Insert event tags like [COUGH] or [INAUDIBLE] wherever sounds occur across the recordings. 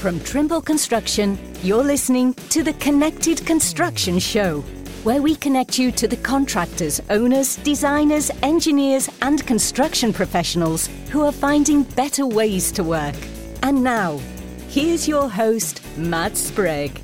From Trimble Construction, you're listening to the Connected Construction Show, where we connect you to the contractors, owners, designers, engineers, and construction professionals who are finding better ways to work. And now, here's your host, Matt Sprague.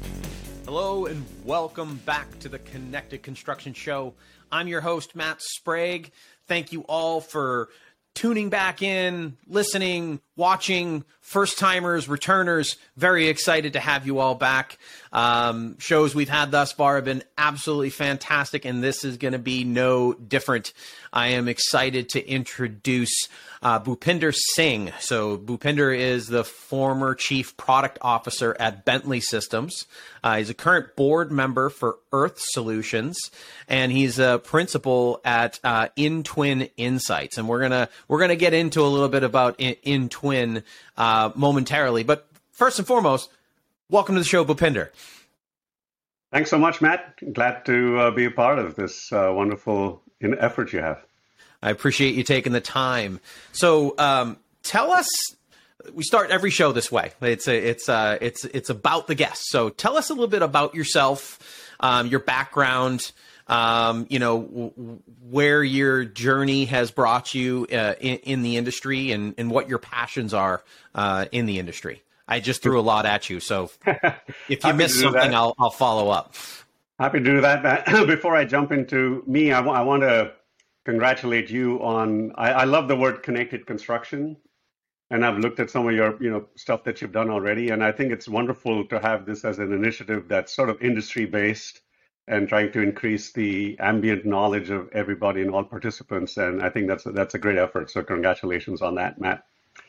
Hello, and welcome back to the Connected Construction Show. I'm your host, Matt Sprague. Thank you all for tuning back in, listening, watching, first timers, returners. Very excited to have you all back. Um, shows we've had thus far have been absolutely fantastic, and this is going to be no different. I am excited to introduce uh, Bhupinder Singh. So, Bhupinder is the former chief product officer at Bentley Systems. Uh, he's a current board member for Earth Solutions, and he's a principal at uh, InTwin Insights. And we're gonna we're gonna get into a little bit about InTwin uh, momentarily. But first and foremost, welcome to the show, Bhupinder. Thanks so much, Matt. Glad to uh, be a part of this uh, wonderful effort you have. I appreciate you taking the time. So, um, tell us. We start every show this way. It's a, it's uh, it's it's about the guest. So, tell us a little bit about yourself, um, your background. Um, you know w- where your journey has brought you uh, in, in, the industry, and, and what your passions are uh, in the industry. I just threw a lot at you, so [LAUGHS] if you miss something, I'll I'll follow up. Happy to do that. [CLEARS THROAT] Before I jump into me, I, w- I want to congratulate you on. I, I love the word connected construction, and I've looked at some of your you know stuff that you've done already, and I think it's wonderful to have this as an initiative that's sort of industry based and trying to increase the ambient knowledge of everybody and all participants. And I think that's a, that's a great effort. So congratulations on that, Matt.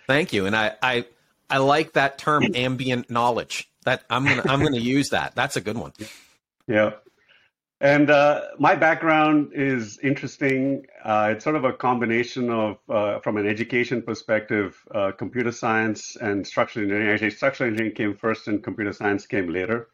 Thank you. And I I, I like that term, [CLEARS THROAT] ambient knowledge. That I'm gonna I'm gonna use that. That's a good one. Yeah. And uh, my background is interesting. Uh, it's sort of a combination of, uh, from an education perspective, uh, computer science and structural engineering. Actually, structural engineering came first and computer science came later.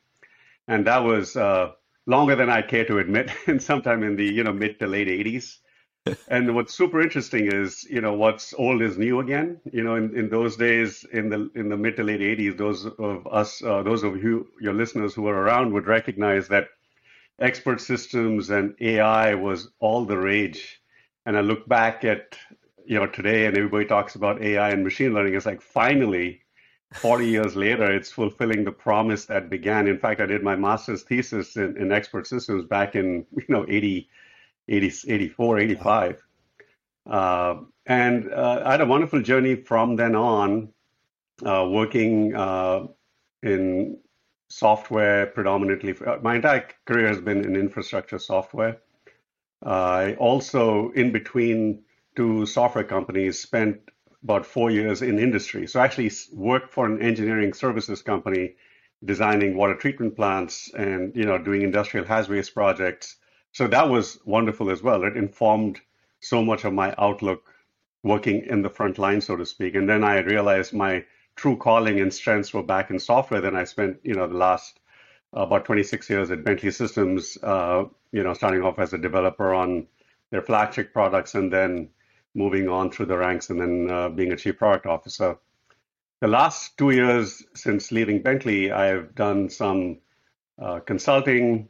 And that was uh, longer than I care to admit, [LAUGHS] and sometime in the you know mid to late 80s. [LAUGHS] and what's super interesting is, you know, what's old is new again. You know, in, in those days, in the in the mid to late 80s, those of us, uh, those of you, your listeners who were around, would recognize that expert systems and AI was all the rage. And I look back at you know today, and everybody talks about AI and machine learning. It's like finally, 40 years later, it's fulfilling the promise that began. In fact, I did my master's thesis in, in expert systems back in you know 80, 80 84, 85. Uh, and uh, I had a wonderful journey from then on, uh, working uh, in software predominantly. Uh, my entire career has been in infrastructure software. I also, in between two software companies, spent about four years in industry. So I actually worked for an engineering services company designing water treatment plants and you know doing industrial hazardous projects. So that was wonderful as well. It informed so much of my outlook working in the front line, so to speak. And then I realized my true calling and strengths were back in software. Then I spent, you know, the last about 26 years at Bentley Systems, uh, you know, starting off as a developer on their flagship products and then moving on through the ranks and then uh, being a chief product officer. The last two years since leaving Bentley, I've done some uh, consulting,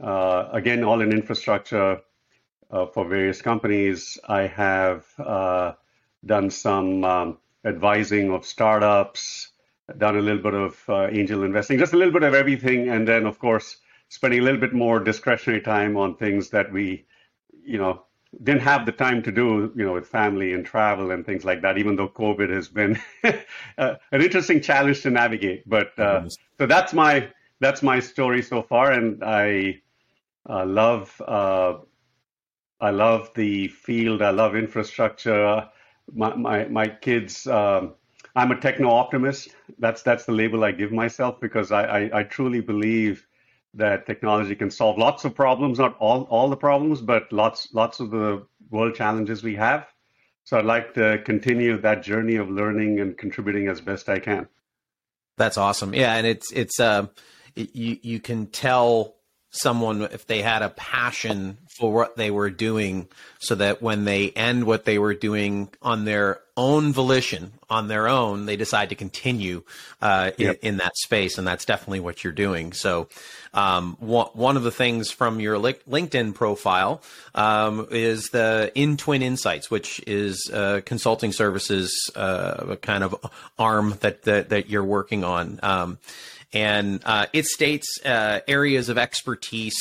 uh, again, all in infrastructure uh, for various companies. I have done some um, advising of startups, done a little bit of uh, angel investing, just a little bit of everything, and then of course spending a little bit more discretionary time on things that we, you know, didn't have the time to do, you know, with family and travel and things like that. Even though COVID has been [LAUGHS] uh, an interesting challenge to navigate, but uh, so that's my that's my story so far, and I uh, love uh, I love the field. I love infrastructure my my, my kids. Um, I'm a techno optimist. That's that's the label I give myself because I, I, I truly believe that technology can solve lots of problems, not all all the problems, but lots lots of the world challenges we have. So I'd like to continue that journey of learning and contributing as best I can. That's awesome. Yeah, and it's it's uh, you you can tell someone if they had a passion for what they were doing so that when they end what they were doing on their own volition on their own they decide to continue uh, yep. in, in, that space. And that's definitely what you're doing. So um, one, of the things from your linkedin profile um, is the InTwin Insights which is uh, consulting services uh, kind of arm that, that, that you're working on. Um, and uh, it states uh, areas of expertise,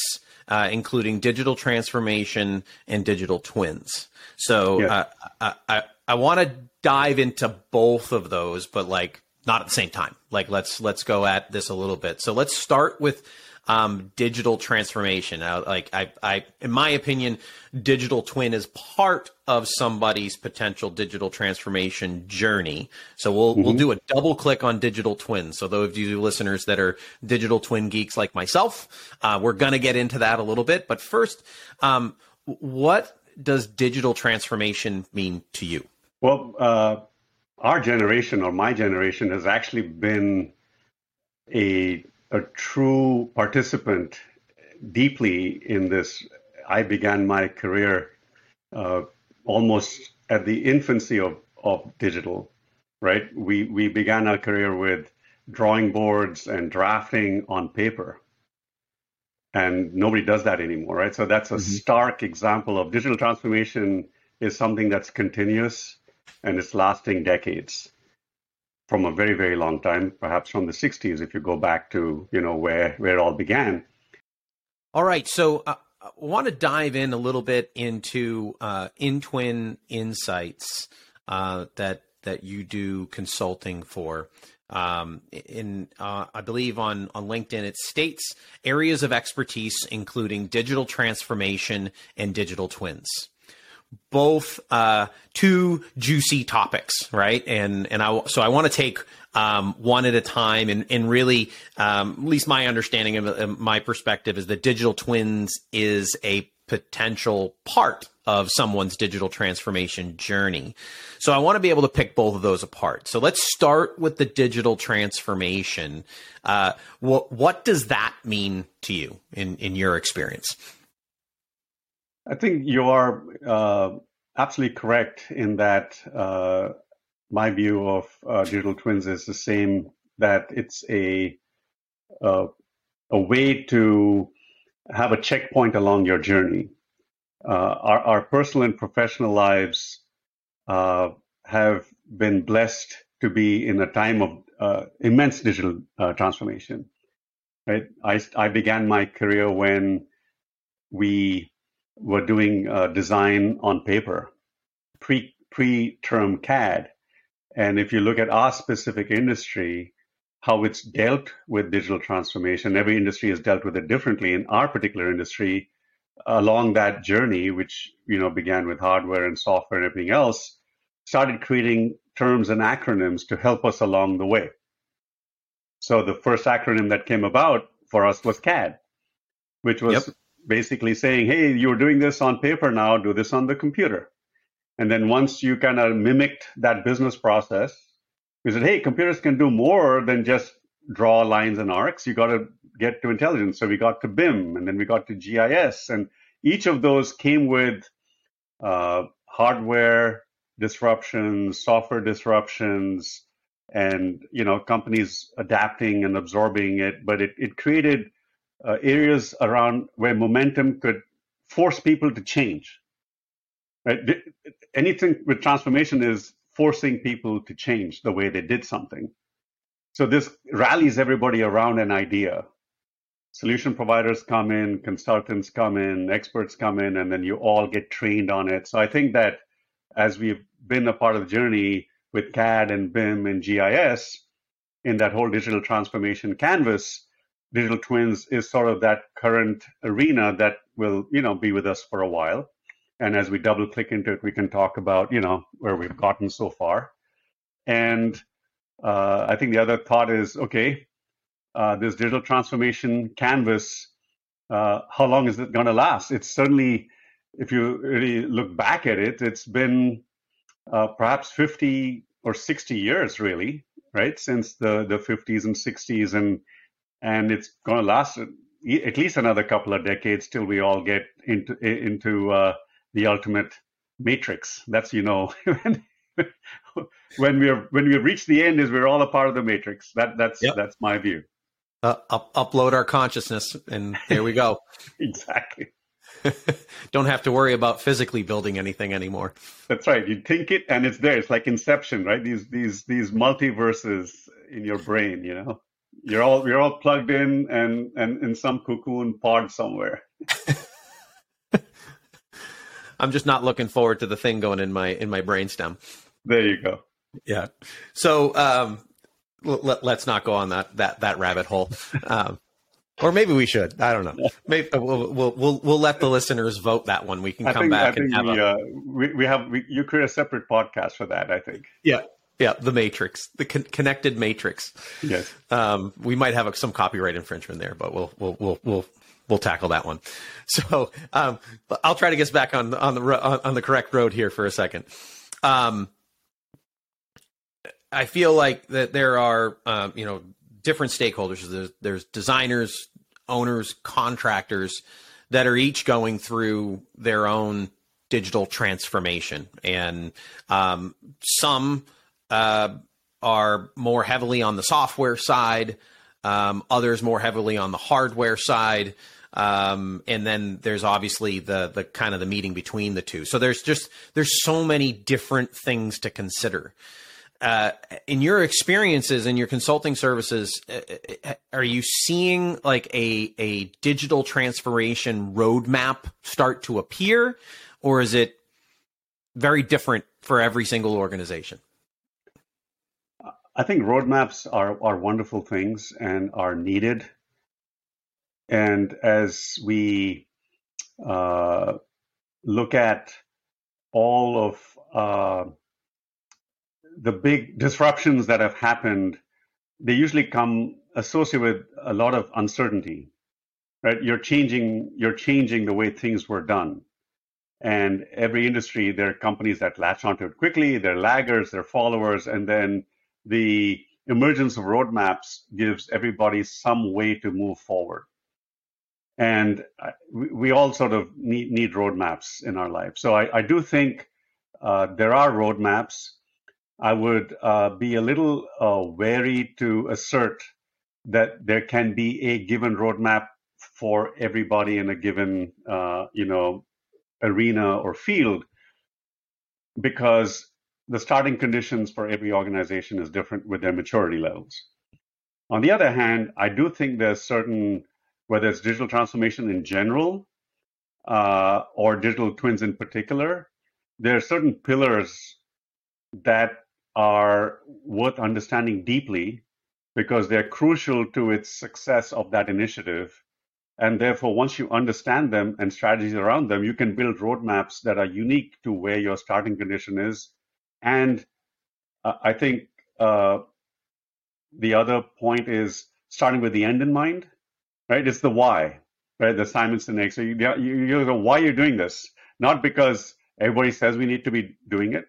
uh, including digital transformation and digital twins. So yeah. Uh, I, I want to dive into both of those, but like not at the same time. Like let's let's go at this a little bit. So let's start with um, digital transformation. Uh, like I, I, in my opinion, digital twin is part of somebody's potential digital transformation journey. So we'll mm-hmm. we'll do a double click on digital twin. So those of you listeners that are digital twin geeks like myself, uh, we're gonna get into that a little bit. But first, um, what does digital transformation mean to you? Well, uh, our generation or my generation has actually been a a true participant deeply in this. I began my career uh, almost at the infancy of, of digital, right? We, we began our career with drawing boards and drafting on paper. And nobody does that anymore, right? So that's a mm-hmm. stark example of digital transformation is something that's continuous and it's lasting decades from a very very long time perhaps from the 60s if you go back to you know where where it all began. All right so uh, i want to dive in a little bit into uh, InTwin Insights uh, that that you do consulting for. Um, in uh, I believe on on LinkedIn it states areas of expertise including digital transformation and digital twins both uh, two juicy topics, right? And and I so I want to take um, one at a time, and and really, um, at least my understanding of my perspective is that digital twins is a potential part of someone's digital transformation journey. So I want to be able to pick both of those apart. So let's start with the digital transformation. Uh, what what does that mean to you in in your experience? I think you are uh, absolutely correct in that uh, my view of uh, digital twins is the same. That it's a uh, a way to have a checkpoint along your journey. Uh, our, our, personal and professional lives uh, have been blessed to be in a time of immense digital transformation. Right, I I began my career when we were doing uh, design on paper, pre pre term CAD. And if you look at our specific industry, how it's dealt with digital transformation, every industry has dealt with it differently. In our particular industry, along that journey, which you know began with hardware and software and everything else, started creating terms and acronyms to help us along the way. So the first acronym that came about for us was CAD, which was yep basically saying, hey, you're doing this on paper now, do this on the computer. And then once you kind of mimicked that business process, we said, hey, computers can do more than just draw lines and arcs. You got to get to intelligence. So we got to BIM and then we got to GIS. And each of those came with uh, hardware disruptions, software disruptions, and you know companies adapting and absorbing it. But it, it created uh, areas around where momentum could force people to change. Right? Anything with transformation is forcing people to change the way they did something. So this rallies everybody around an idea. Solution providers come in, consultants come in, experts come in, and then you all get trained on it. So I think that as we've been a part of the journey with CAD and BIM and GIS in that whole digital transformation canvas, digital twins is sort of that current arena that will you know be with us for a while. And as we double click into it we can talk about you know where we've gotten so far. And uh, i think the other thought is okay uh, this digital transformation canvas uh, how long is it going to last? It's certainly if you really look back at it it's been uh, perhaps 50 or 60 years really right since the the 50s and 60s and and it's going to last at least another couple of decades till we all get into into uh, the ultimate matrix. That's you know [LAUGHS] when we're when we reach the end is we're all a part of the matrix. That that's yep. that's my view. Uh, up, upload our consciousness, and there we go. [LAUGHS] exactly. [LAUGHS] Don't have to worry about physically building anything anymore. That's right. You think it, and it's there. It's like Inception, right? These these these multiverses in your brain. You know, you're all you're all plugged in and and in some cocoon pod somewhere. [LAUGHS] I'm just not looking forward to the thing going in my in my brainstem. There you go. Yeah. So um, let, us not go on that that that rabbit hole. [LAUGHS] Um, or maybe we should. I don't know. [LAUGHS] Maybe uh, we'll we'll we'll, we'll let the listeners vote that one. We can come think, back and have we, a, uh, we, we have we, you create a separate podcast for that. I think. Yeah. Yeah, the Matrix, the con- connected Matrix. Yes. Um, we might have a, some copyright infringement there, but we'll we'll we'll we'll we'll tackle that one. [LAUGHS] So um, I'll try to get us back on on the on, on the correct road here for a second. Um, I feel like that there are, um, you know, different stakeholders. There's, there's designers, owners, contractors that are each going through their own digital transformation, and um, some uh, are more heavily on the software side, um, others more heavily on the hardware side. Um, and then there's obviously the the kind of the meeting between the two. So there's just there's so many different things to consider uh, in your experiences in your consulting services, uh, uh, are you seeing like a a digital transformation roadmap start to appear, or is it very different for every single organization? I think roadmaps are are wonderful things and are needed. And as we uh, look at all of uh, the big disruptions that have happened, they usually come associated with a lot of uncertainty, right? You're changing, you're changing the way things were done. And every industry, there are companies that latch onto it quickly, they're laggers, they're followers, and then the emergence of roadmaps gives everybody some way to move forward. And we, all sort of need, need roadmaps in our life. So I, I do think uh, there are roadmaps. I would uh, be a little uh, wary to assert that there can be a given roadmap for everybody in a given, uh, you know, arena or field, because the starting conditions for every organization is different with their maturity levels. On the other hand, I do think there's certain, whether it's digital transformation in general uh, or digital twins in particular, there are certain pillars that are worth understanding deeply because they're crucial to its success of that initiative. And therefore, once you understand them and strategies around them, you can build roadmaps that are unique to where your starting condition is. And uh, I think uh, the other point is starting with the end in mind, right? It's the why, right? The Simon Sinek. So you, you, you know why you're doing this, not because everybody says we need to be doing it,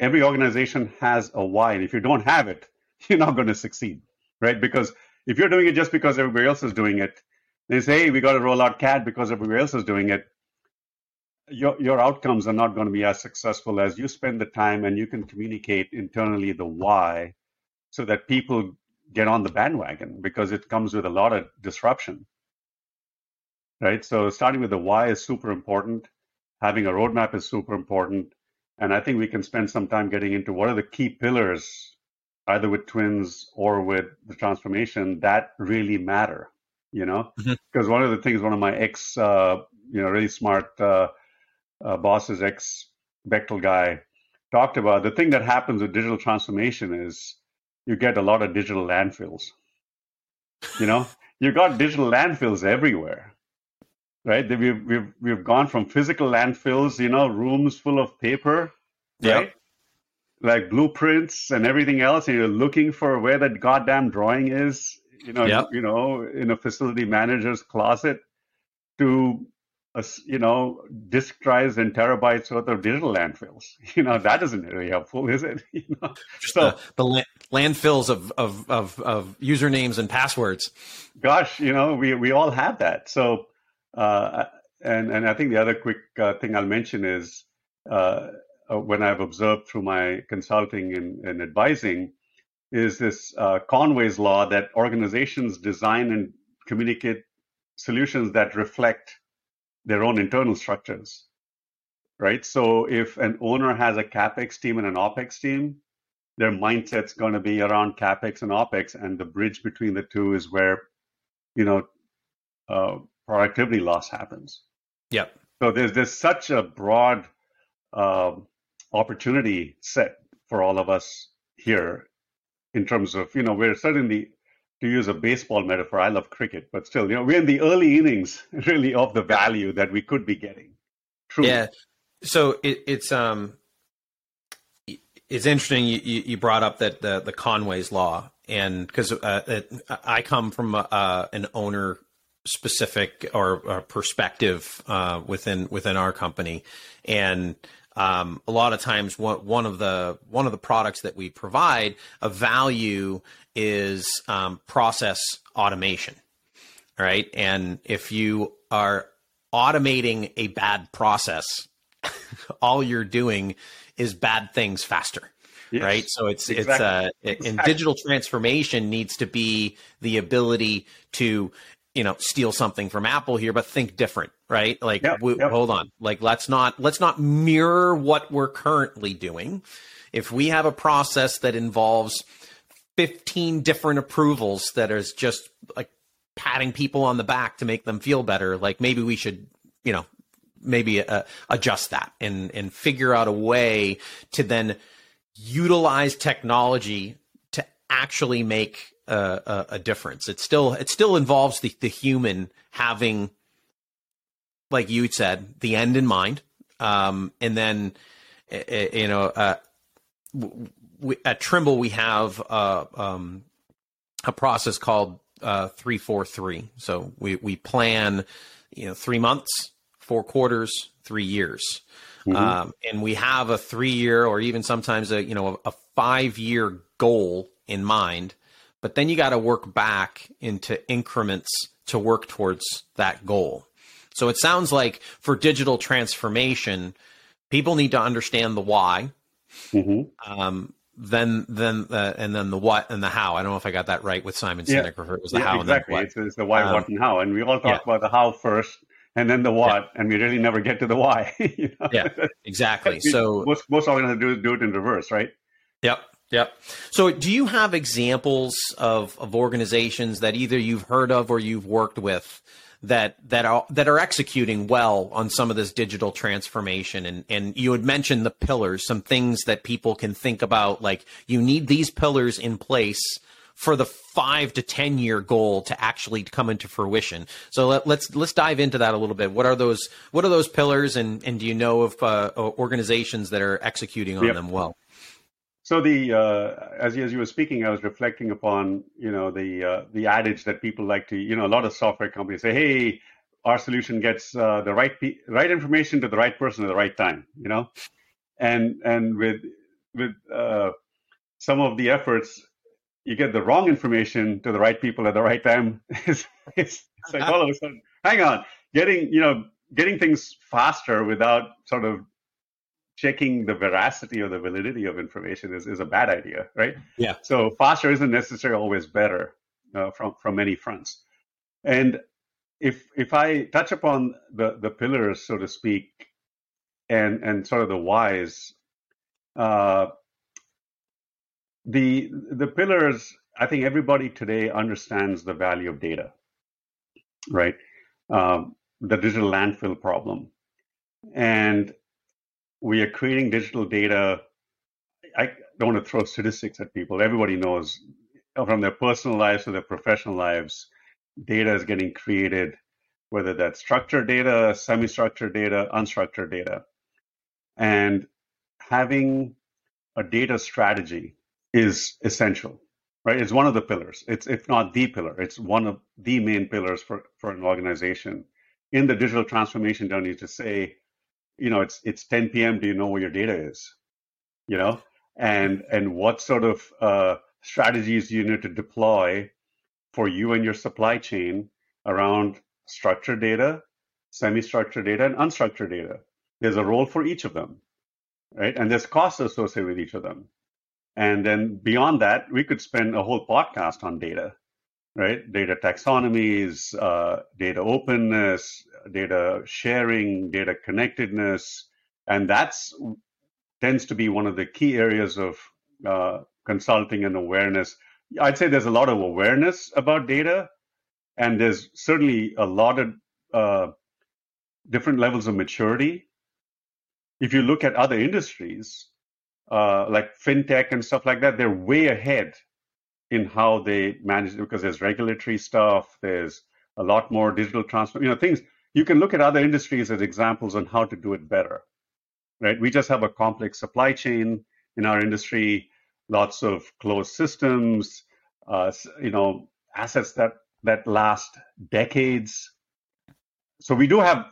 every organization has a why. And if you don't have it, [LAUGHS] you're not going to succeed, right? Because if you're doing it just because everybody else is doing it, they say, hey, we got to roll out CAD because everybody else is doing it. Your, your outcomes are not going to be as successful as you spend the time and you can communicate internally the why so that people get on the bandwagon because it comes with a lot of disruption. Right. So starting with the why is super important. Having a roadmap is super important. And I think we can spend some time getting into what are the key pillars, either with twins or with the transformation, that really matter. You know, because mm-hmm. one of the things, one of my ex, uh, you know, really smart uh, uh, bosses, ex Bechtel guy, talked about the thing that happens with digital transformation is you get a lot of digital landfills. You know, [LAUGHS] you got digital landfills everywhere right? We've we've we've gone from physical landfills, you know, rooms full of paper, right? Yep. Like blueprints and everything else, and you're looking for where that goddamn drawing is, you know, yep. you know, in a facility manager's closet, to a, you know, disk drives and terabytes worth of digital landfills. [LAUGHS] You know, that isn't really helpful, is it? [LAUGHS] You know? so the, the landfills of, of, of, of usernames and passwords. Gosh, you know, we, we all have that. So, uh, and, and I think the other quick uh, thing I'll mention is uh, uh when I've observed through my consulting and, and advising is this uh, Conway's law that organizations design and communicate solutions that reflect their own internal structures right? So if an owner has a capex team and an opex team, their mindset's going to be around capex and opex, and the bridge between the two is where, you know, uh, productivity loss happens. Yep. So there's there's such a broad uh, opportunity set for all of us here, in terms of you know we're certainly to use a baseball metaphor. I love cricket, but still, you know, we're in the early innings [LAUGHS] really of the value that we could be getting. Truly. Yeah. So it, it's um, it's interesting you, you brought up that the the Conway's law, and because uh, I come from uh, an owner specific or, or perspective uh, within within our company, and um, a lot of times one, one of the one of the products that we provide a value is um, process automation, right? And if you are automating a bad process [LAUGHS] all you're doing is bad things faster. Yes, right. So it's exactly. it's uh exactly. and digital transformation needs to be the ability to you know steal something from Apple here, but think different, right? Like yep, yep. hold on, like let's not let's not mirror what we're currently doing. If we have a process that involves 15 different approvals that is just like patting people on the back to make them feel better, like maybe we should you know maybe uh, adjust that and and figure out a way to then utilize technology to actually make a, a, a difference. It still it still involves the the human having, like you said, the end in mind, um, and then you know. Uh, we, at Trimble, we have uh, um, a process called uh, three four three. So we we plan, you know, three months, four quarters, three years. Mm-hmm. Um, and we have a three year or even sometimes a you know a, a five year goal in mind but then you got to work back into increments to work towards that goal so it sounds like for digital transformation people need to understand the why mm-hmm. um, then then uh, and then the what and the how i don't know if i got that right with simon sinek yeah. it was the yeah, how exactly. and then what. It's, it's the why um, what and how and we all talk yeah. about the how first and then the what, yeah. and we really never get to the why. [LAUGHS] you know? Yeah, exactly. [LAUGHS] so most most organizations do do it in reverse, right? Yep. Yep. So, do you have examples of, of organizations that either you've heard of or you've worked with that that are that are executing well on some of this digital transformation? And and you had mentioned the pillars, some things that people can think about, like you need these pillars in place for the five to ten year goal to actually come into fruition. So let, us let's, let's dive into that a little bit. What are those What are those pillars, and and do you know of uh, organizations that are executing on yep. them well? So the uh, as you, as you were speaking, I was reflecting upon you know the uh, the adage that people like to you know a lot of software companies say, hey, our solution gets uh, the right pe- right information to the right person at the right time, you know, and and with with uh, some of the efforts you get the wrong information to the right people at the right time. [LAUGHS] it's, it's, it's like all of a sudden, hang on, getting you know getting things faster without sort of checking the veracity or the validity of information is, is a bad idea, right? Yeah. So faster isn't necessarily always better uh, from from many fronts. And if if I touch upon the the pillars, so to speak, and and sort of the whys, uh, the the pillars i think everybody today understands the value of data right um, the digital landfill problem and we are creating digital data i don't want to throw statistics at people everybody knows from their personal lives to their professional lives data is getting created whether that's structured data semi-structured data unstructured data and having a data strategy is essential, right? It's one of the pillars. It's if not the pillar, it's one of the main pillars for, for an organization in the digital transformation journey to say, you know, it's it's 10 p.m. Do you know where your data is? You know, and and what sort of uh, strategies you need to deploy for you and your supply chain around structured data, semi-structured data, and unstructured data. There's a role for each of them, right? And there's costs associated with each of them. And then beyond that, we could spend a whole podcast on data, right? Data taxonomies, uh, data openness, data sharing, data connectedness, and that's tends to be one of the key areas of uh, consulting and awareness. I'd say there's a lot of awareness about data, and there's certainly a lot of uh, different levels of maturity. If you look at other industries, uh, like fintech and stuff like that, they're way ahead in how they manage it because there's regulatory stuff, there's a lot more digital transfer, you know, things. You can look at other industries as examples on how to do it better, right? We just have a complex supply chain in our industry, lots of closed systems, uh, you know, assets that that last decades. So we do have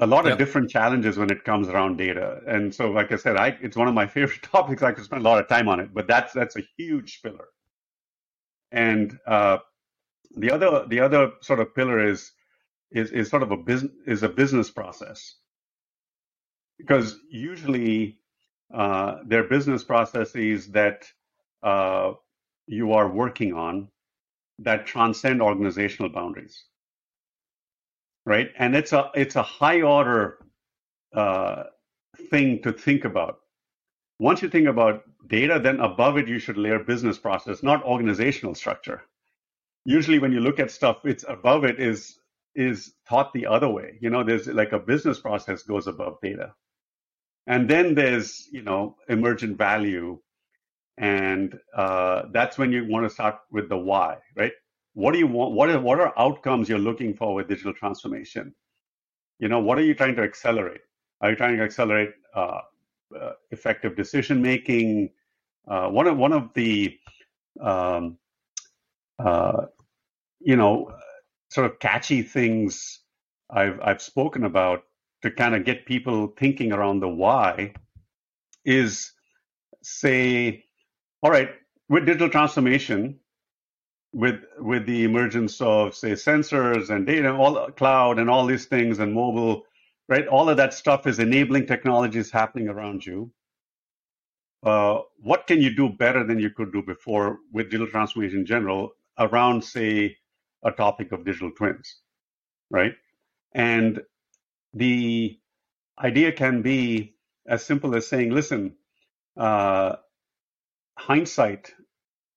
a lot yep. of different challenges when it comes around data. And so, like I said, I, it's one of my [LAUGHS] favorite topics. I could spend a lot of time on it, but that's that's a huge pillar. And uh, the other the other sort of pillar is is is sort of a business is a business process because usually uh, they're business processes that uh, you are working on that transcend organizational boundaries right? And it's a it's a high order uh, thing to think about. Once you think about data, then above it you should layer business process, not organizational structure. Usually, when you look at stuff, it's above it is is thought the other way. You know, there's like a business process goes above data, and then there's you know emergent value, and uh, that's when you want to start with the why, right? what do you want what are what are outcomes you're looking for with digital transformation you know what are you trying to accelerate are you trying to accelerate uh, uh, effective decision making. Uh, one of one of the um, uh, you know sort of catchy things I've I've spoken about to kind of get people thinking around the why is say all right with digital transformation with with the emergence of say sensors and data all cloud and all these things and mobile right? All of that stuff is enabling technologies happening around you. Uh, what can you do better than you could do before with digital transformation in general around say a topic of digital twins right? And the idea can be as simple as saying listen uh, hindsight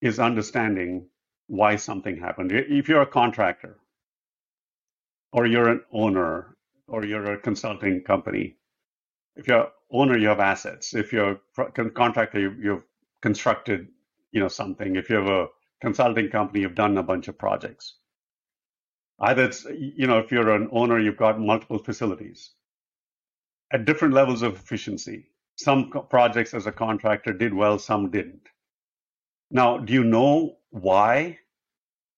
is understanding why something happened. If you're a contractor, or you're an owner, or you're a consulting company, if you're owner, you have assets. If you're a contractor, you, you've constructed, you know, something. If you have a consulting company, you've done a bunch of projects. Either it's, you know, if you're an owner, you've got multiple facilities at different levels of efficiency. Some projects as a contractor did well, some didn't. Now, do you know why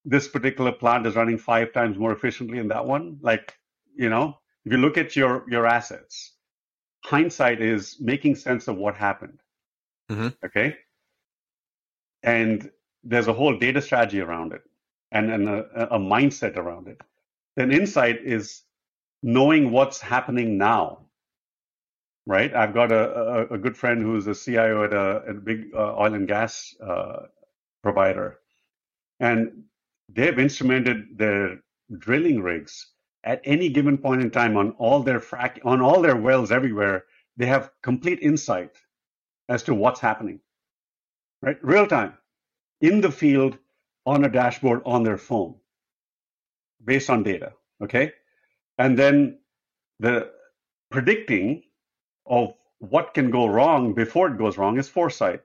this particular plant is running five times more efficiently than that one? Like, you know, if you look at your your assets, hindsight is making sense of what happened. Mm-hmm. Okay. And there's a whole data strategy around it and, and a, a mindset around it. Then insight is knowing what's happening now right? I've got a, a, a, good friend who's a CIO at a, a big uh, oil and gas uh, provider, and they've instrumented their drilling rigs at any given point in time on all their frac on all their wells everywhere. They have complete insight as to what's happening, right? Real time, in the field, on a dashboard on their phone, based on data. Okay, and then the predicting of what can go wrong before it goes wrong is foresight.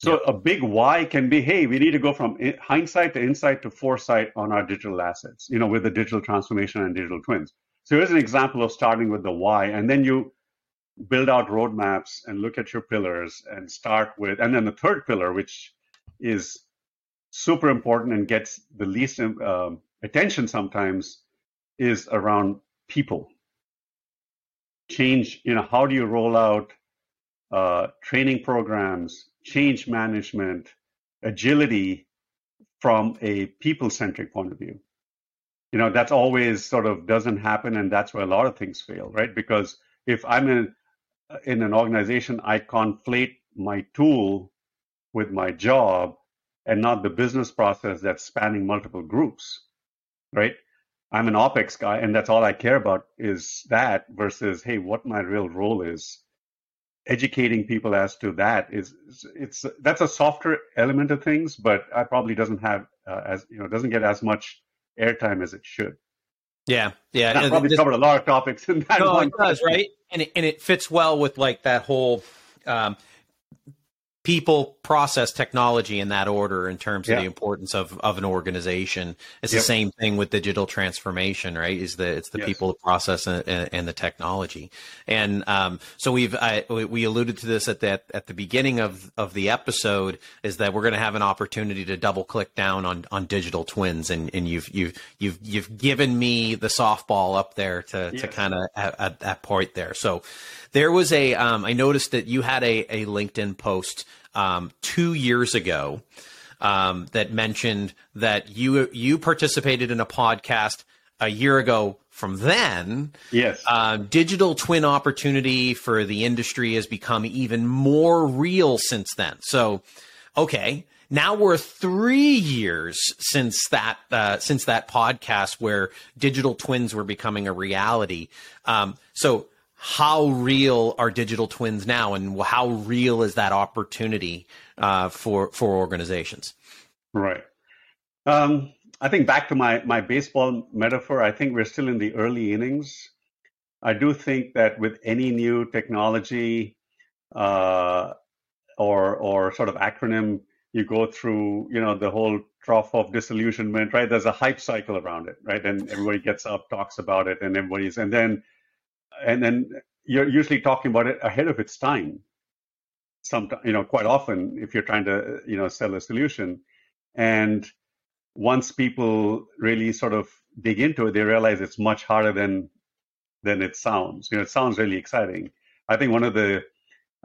So yeah. a big why can be, hey, we need to go from hindsight to insight to foresight on our digital assets, you know, with the digital transformation and digital twins. So here's an example of starting with the why, and then you build out roadmaps and look at your pillars and start with, and then the third pillar, which is super important and gets the least um, attention sometimes, is around people change, you know, how do you roll out uh, training programs, change management, agility from a people centric point of view. You know, that's always sort of doesn't happen, and that's where a lot of things fail, right? Because if I'm in in an organization, I conflate my tool with my job and not the business process that's spanning multiple groups, right? I'm an OPEX guy, and that's all I care about is that versus, hey, what my real role is. Educating people as to that is it's that's a softer element of things, but I probably doesn't have uh, as you know doesn't get as much airtime as it should. Yeah, yeah. I probably this, covered a lot of topics in that. No, it does, right? And it, and it fits well with like that whole um, people process technology in that order in terms of yeah. the importance of, of an organization it's yep. the same thing with digital transformation right is the it's the yes. people the process and, and, the technology and um, so we've I, we alluded to this at that at the beginning of of the episode is that we're going to have an opportunity to double click down on on digital twins and and you've you've you've you've given me the softball up there to yes. to kind of at, at that point there so there was a um, I noticed that you had a, a LinkedIn post um, two years ago um, that mentioned that you you participated in a podcast a year ago from then. Yes. Uh, digital twin opportunity for the industry has become even more real since then. So, okay. Now we're three years since that uh, since that podcast where digital twins were becoming a reality. Um, so how real are digital twins now and how real is that opportunity uh, for for organizations? Right. Um, i think back to my my baseball metaphor i think we're still in the early innings. I do think that with any new technology uh, or or sort of acronym you go through you know the whole trough of disillusionment right? There's a hype cycle around it right? And everybody gets up talks about it and everybody's and then and then you're usually talking about it ahead of its time. Sometimes, you know, quite often, if you're trying to, you know, sell a solution, and once people really sort of dig into it, they realize it's much harder than than it sounds. You know, it sounds really exciting. I think one of the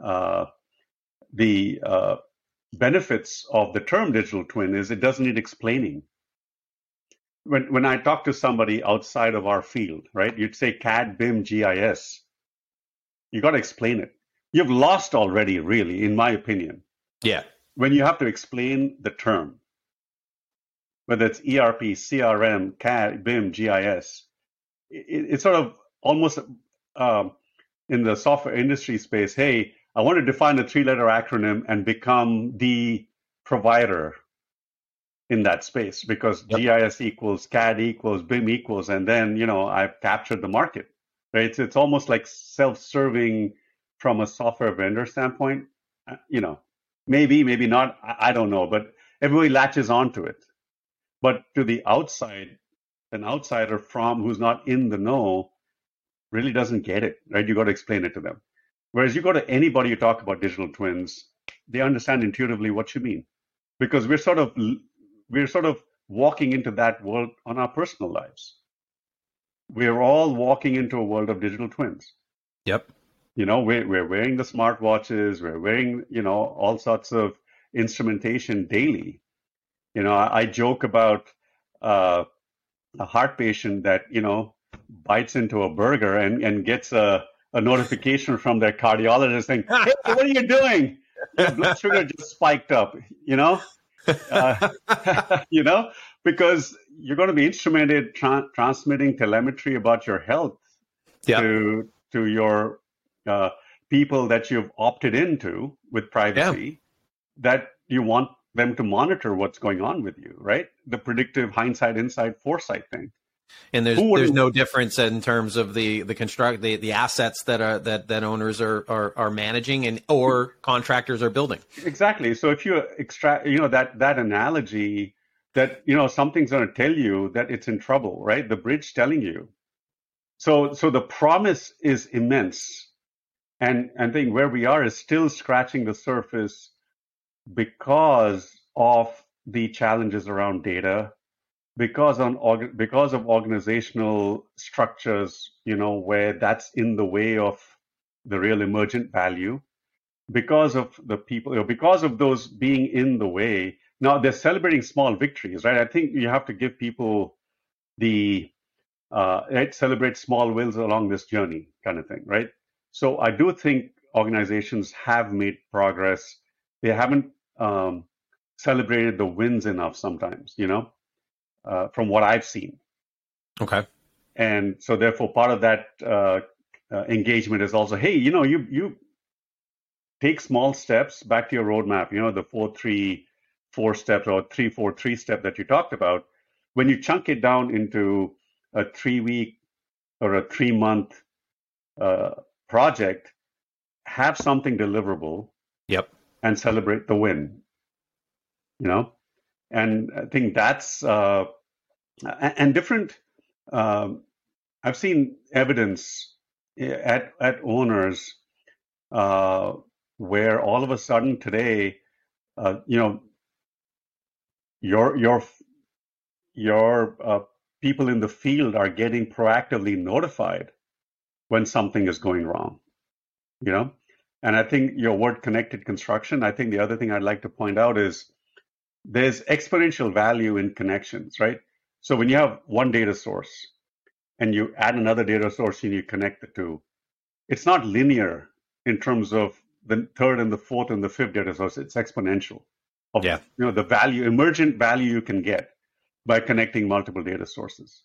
uh, the uh, benefits of the term digital twin is it doesn't need explaining when when I talk to somebody outside of our field, right? You'd say CAD, BIM, GIS. You got to explain it. You've lost already, really, in my opinion. Yeah. When you have to explain the term, whether it's ERP, CRM, CAD, BIM, GIS, it, it's sort of almost um, in the software industry space. Hey, I want to define a three-letter acronym and become the provider in that space because yep. GIS equals CAD equals BIM equals, and then you know I've captured the market. Right? It's it's almost like self-serving from a software vendor standpoint. Uh, you know, maybe maybe not. I, I don't know, but everybody latches onto it. But to the outside, an outsider from who's not in the know really doesn't get it. Right? You got to explain it to them. Whereas you go to anybody you talk about digital twins, they understand intuitively what you mean because we're sort of we're sort of walking into that world on our personal lives. We're all walking into a world of digital twins. Yep. You know, we're, we're wearing the smartwatches, we're wearing, you know, all sorts of instrumentation daily. You know, I, I joke about uh, a heart patient that, you know, bites into a burger and, and gets a, a notification from their cardiologist saying, Hey, what are you doing? [LAUGHS] Your blood sugar just spiked up, you know? Uh, [LAUGHS] you know, because you're going to be instrumented tra- transmitting telemetry about your health yeah. to to your uh, people that you've opted into with privacy yeah. that you want them to monitor what's going on with you, right? The predictive hindsight, insight, foresight thing. And there's there's no difference in terms of the the construct the, the assets that are that, that owners are, are are managing and or contractors are building. Exactly. So if you extract you know that that analogy that you know something's going to tell you that it's in trouble, right? The bridge telling you. So so the promise is immense. And and I think where we are is still scratching the surface because of the challenges around data because on because of organizational structures, you know, where that's in the way of the real emergent value, because of the people, know, because of those being in the way, Now they're celebrating small victories, right? I think you have to give people the uh, right, celebrate small wins along this journey, kind of thing, right? So I do think organizations have made progress. They haven't um, celebrated the wins enough sometimes, you know, uh, from what I've seen. Okay. And so therefore, part of that uh, uh, engagement is also, hey, you know, you you take small steps back to your roadmap. You know, the four three four steps or three four three step that you talked about. When you chunk it down into a three week or a three month uh, project, have something deliverable. Yep. And celebrate the win. You know, and I think that's uh, and different. Um, I've seen evidence eh, at at owners uh, where all of a sudden today, uh, you know, your your your uh, people in the field are getting proactively notified when something is going wrong. You know, and I think your word connected construction. I think the other thing I'd like to point out is there's exponential value in connections, right? So when you have one data source and you add another data source and you connect the two, it's not linear in terms of the third and the fourth and the fifth data source. It's exponential of yeah. you know the value, emergent value you can get by connecting multiple data sources.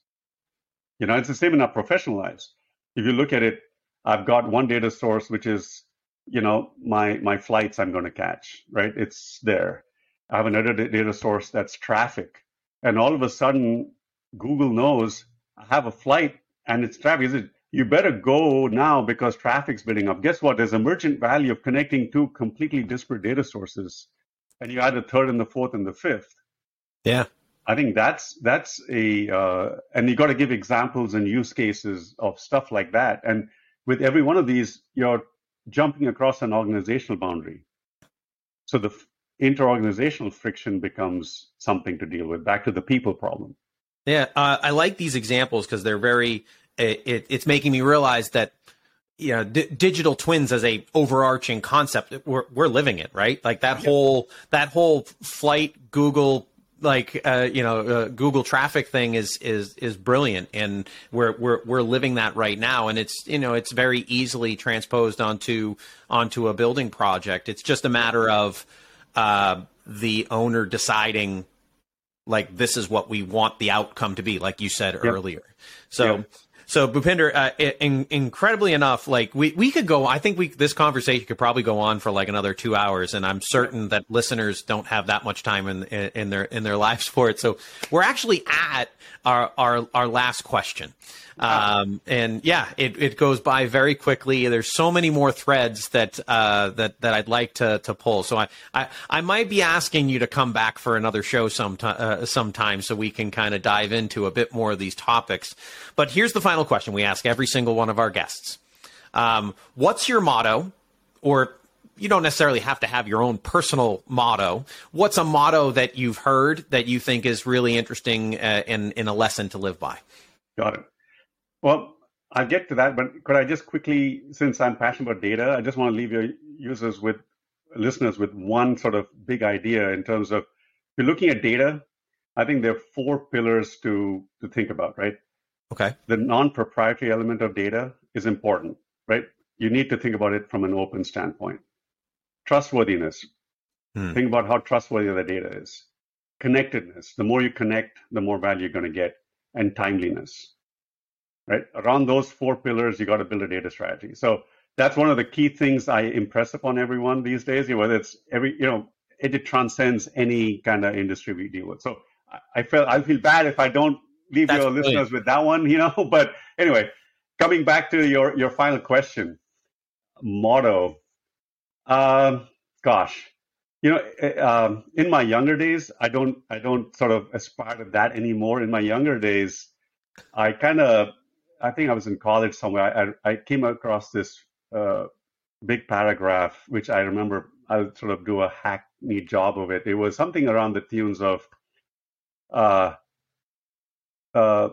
You know, it's the same in our professional lives. If you look at it, I've got one data source which is, you know, my my flights I'm going to catch, right? It's there. I have another data source that's traffic, and all of a sudden, Google knows I have a flight and it's traffic. Is it you better go now because traffic's building up. Guess what? There's emergent value of connecting two completely disparate data sources, and you add the third and the fourth and the fifth. Yeah. I think that's that's a uh, and you got to give examples and use cases of stuff like that. And with every one of these, you're jumping across an organizational boundary. So the interorganizational friction becomes something to deal with. Back to the people problem. Yeah, uh, I like these examples because they're very. It, it, it's making me realize that you know d- digital twins as a overarching concept we're, we're living it right like that whole that whole flight google like uh, you know uh, Google traffic thing is is is brilliant, and we're we're we're living that right now, and it's you know it's very easily transposed onto onto a building project. It's just a matter of uh, the owner deciding like this is what we want the outcome to be, like you said yep. earlier. So. Yep. So Bhupinder, uh, in, incredibly enough, like we, we could go. I think we this conversation could probably go on for like another two hours, and I'm certain that listeners don't have that much time in in their in their [LAUGHS] lives for it. So we're actually at our our, our last question. Um, and yeah, it, it goes by very quickly. There's so many more threads that uh, that that I'd like to to pull. So I, I, I might be asking you to come back for another show sometime uh, sometime so we can kind of dive into a bit more of these topics. But here's the final question we ask every single one of our guests: um, What's your motto, or you don't necessarily have to have your own personal motto. What's a motto that you've heard that you think is really interesting uh, in in a lesson to live by? Got it. Well, I'll get to that, but could I just quickly, since I'm passionate about data, I just want to leave your users with listeners with one sort of big idea in terms of if you're looking at data, I think there are four pillars to to think about, right? Okay. The non-proprietary element of data is important, right? You need to think about it from an open standpoint. Trustworthiness. Hmm. Think about how trustworthy the data is. Connectedness. The more you connect, the more value you're going to get. And timeliness right? Around those four pillars, you got to build a data strategy. So that's one of the key things I impress upon everyone these days. You know, whether it's every, you know, it, it transcends any kind of industry we deal with. So I, I feel I feel bad if I don't leave that's your brilliant. listeners with that one, you know. [LAUGHS] But anyway, coming back to your your final question, motto. Um, gosh, you know, eh, um, in my younger days, I don't I don't sort of aspire to that anymore. In my younger days, I kind of I think I was in college somewhere. I, I came across this uh, big paragraph, which I remember I would sort of do a hackney job of it. It was something around the tunes of uh, uh,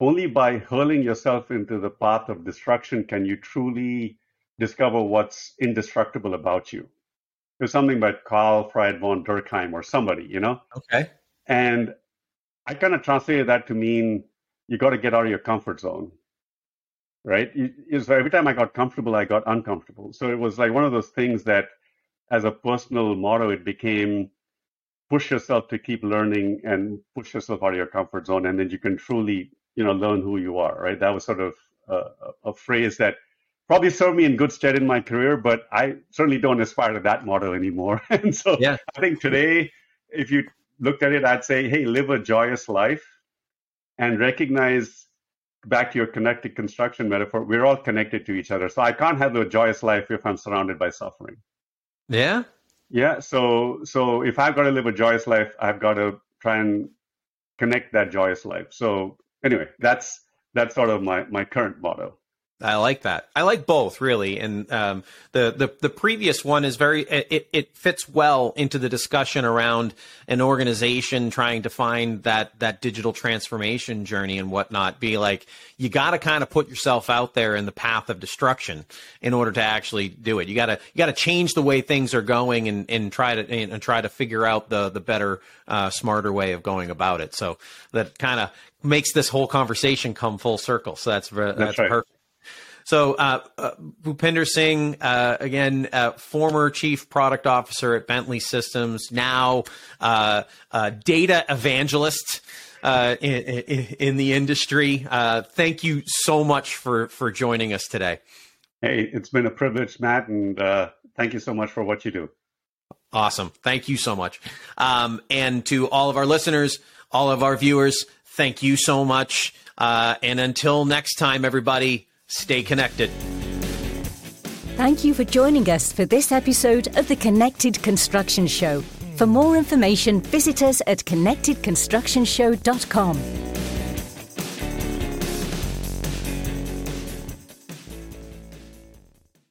only by hurling yourself into the path of destruction can you truly discover what's indestructible about you. It was something by Karlfried von Dürckheim or somebody, you know? Okay. And I kind of translated that to mean you got to get out of your comfort zone, right? You, so every time I got comfortable, I got uncomfortable. So it was like one of those things that, as a personal motto, it became push yourself to keep learning and push yourself out of your comfort zone, and then you can truly, you know, learn who you are, right? That was sort of a, a phrase that probably served me in good stead in my career, but I certainly don't aspire to that model anymore. [LAUGHS] and so yeah. I think today, if you looked at it, I'd say, hey, live a joyous life and recognize back to your connected construction metaphor, we're all connected to each other. So I can't have a joyous life if I'm surrounded by suffering. Yeah. Yeah. So so if I've got to live a joyous life, I've got to try and connect that joyous life. So anyway, that's that's sort of my my current motto. I like that. I like both really, and um, the the the previous one is very it it fits well into the discussion around an organization trying to find that that digital transformation journey and whatnot. Be like you got to kind of put yourself out there in the path of destruction in order to actually do it. You got to you got to change the way things are going and and try to and, try to figure out the the better, uh, smarter way of going about it. So that kind of makes this whole conversation come full circle. So that's that's, that's right. perfect. So, uh, uh, Bhupinder Singh, uh, again, uh, former chief product officer at Bentley Systems, now uh, uh, data evangelist. In, in, in, the industry, thank you so much for for joining us today. Hey, it's been a privilege, Matt, and thank you so much for what you do. Awesome. Thank you so much. Um, and to all of our listeners, all of our viewers, thank you so much. Uh, and until next time, everybody, Stay connected. Thank you for joining us for this episode of the Connected Construction Show. For more information, visit us at connectedconstructionshow.com.